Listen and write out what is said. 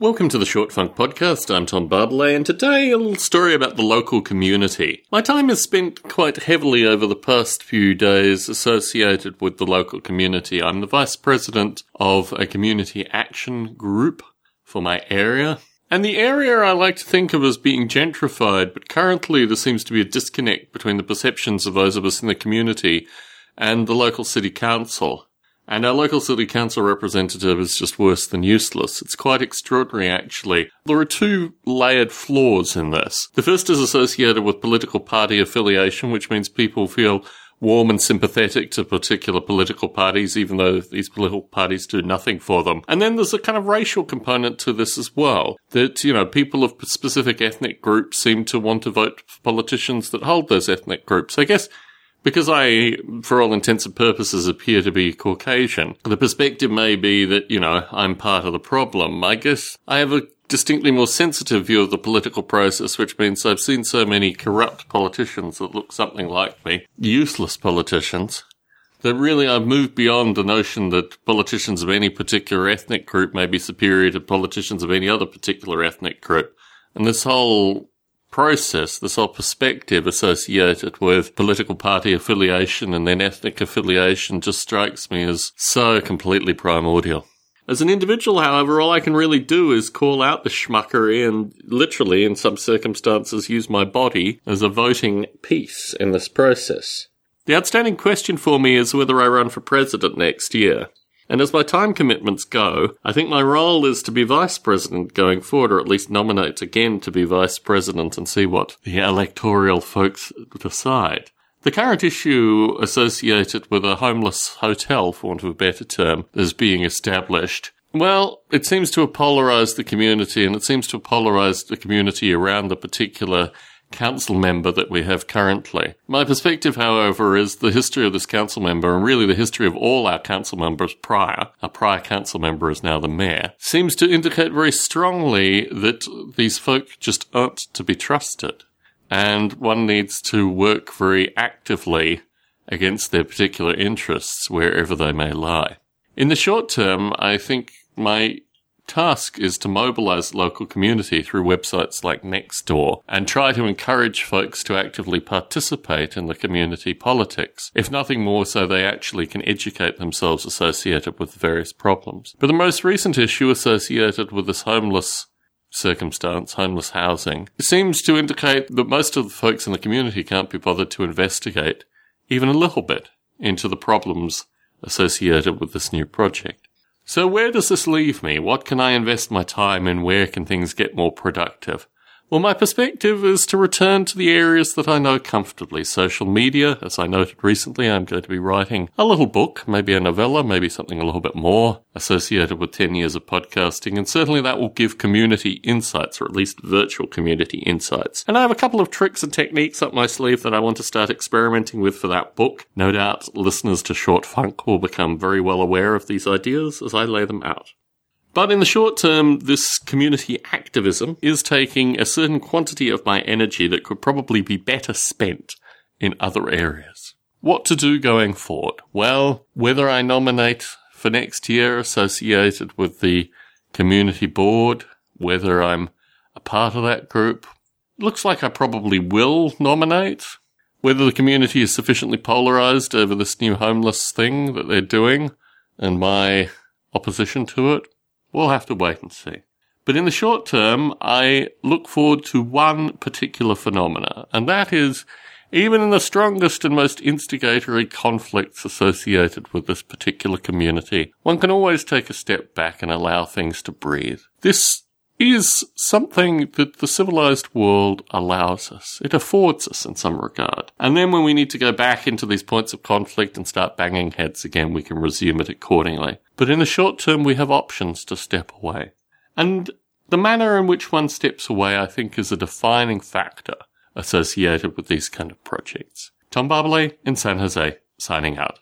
Welcome to the Short Funk Podcast. I'm Tom Barbalet, and today a little story about the local community. My time is spent quite heavily over the past few days associated with the local community. I'm the Vice President of a community action group for my area. And the area I like to think of as being gentrified, but currently there seems to be a disconnect between the perceptions of those of us in the community and the local city council. And our local city council representative is just worse than useless. It's quite extraordinary, actually. There are two layered flaws in this. The first is associated with political party affiliation, which means people feel warm and sympathetic to particular political parties, even though these political parties do nothing for them. And then there's a kind of racial component to this as well. That, you know, people of specific ethnic groups seem to want to vote for politicians that hold those ethnic groups. I guess because I, for all intents and purposes, appear to be Caucasian, the perspective may be that, you know, I'm part of the problem. I guess I have a distinctly more sensitive view of the political process, which means I've seen so many corrupt politicians that look something like me, useless politicians, that really I've moved beyond the notion that politicians of any particular ethnic group may be superior to politicians of any other particular ethnic group. And this whole process, this whole perspective associated with political party affiliation and then ethnic affiliation just strikes me as so completely primordial. As an individual, however, all I can really do is call out the schmuckery and literally, in some circumstances, use my body as a voting piece in this process. The outstanding question for me is whether I run for president next year. And as my time commitments go, I think my role is to be vice president going forward, or at least nominate again to be vice president and see what the electoral folks decide. The current issue associated with a homeless hotel, for want of a better term, is being established. Well, it seems to have polarized the community and it seems to have polarized the community around the particular council member that we have currently. My perspective, however, is the history of this council member and really the history of all our council members prior, our prior council member is now the mayor, seems to indicate very strongly that these folk just aren't to be trusted. And one needs to work very actively against their particular interests wherever they may lie. In the short term, I think my task is to mobilize local community through websites like Nextdoor and try to encourage folks to actively participate in the community politics, if nothing more so they actually can educate themselves associated with various problems. But the most recent issue associated with this homeless circumstance, homeless housing, seems to indicate that most of the folks in the community can't be bothered to investigate even a little bit into the problems associated with this new project. So where does this leave me? What can I invest my time in? Where can things get more productive? Well, my perspective is to return to the areas that I know comfortably. Social media, as I noted recently, I'm going to be writing a little book, maybe a novella, maybe something a little bit more associated with 10 years of podcasting. And certainly that will give community insights, or at least virtual community insights. And I have a couple of tricks and techniques up my sleeve that I want to start experimenting with for that book. No doubt listeners to Short Funk will become very well aware of these ideas as I lay them out. But in the short term, this community activism is taking a certain quantity of my energy that could probably be better spent in other areas. What to do going forward? Well, whether I nominate for next year associated with the community board, whether I'm a part of that group, looks like I probably will nominate. Whether the community is sufficiently polarized over this new homeless thing that they're doing and my opposition to it, We'll have to wait and see. But in the short term, I look forward to one particular phenomena, and that is even in the strongest and most instigatory conflicts associated with this particular community, one can always take a step back and allow things to breathe. This is something that the civilized world allows us. It affords us in some regard. And then when we need to go back into these points of conflict and start banging heads again, we can resume it accordingly. But in the short term, we have options to step away. And the manner in which one steps away, I think, is a defining factor associated with these kind of projects. Tom Barbalet in San Jose, signing out.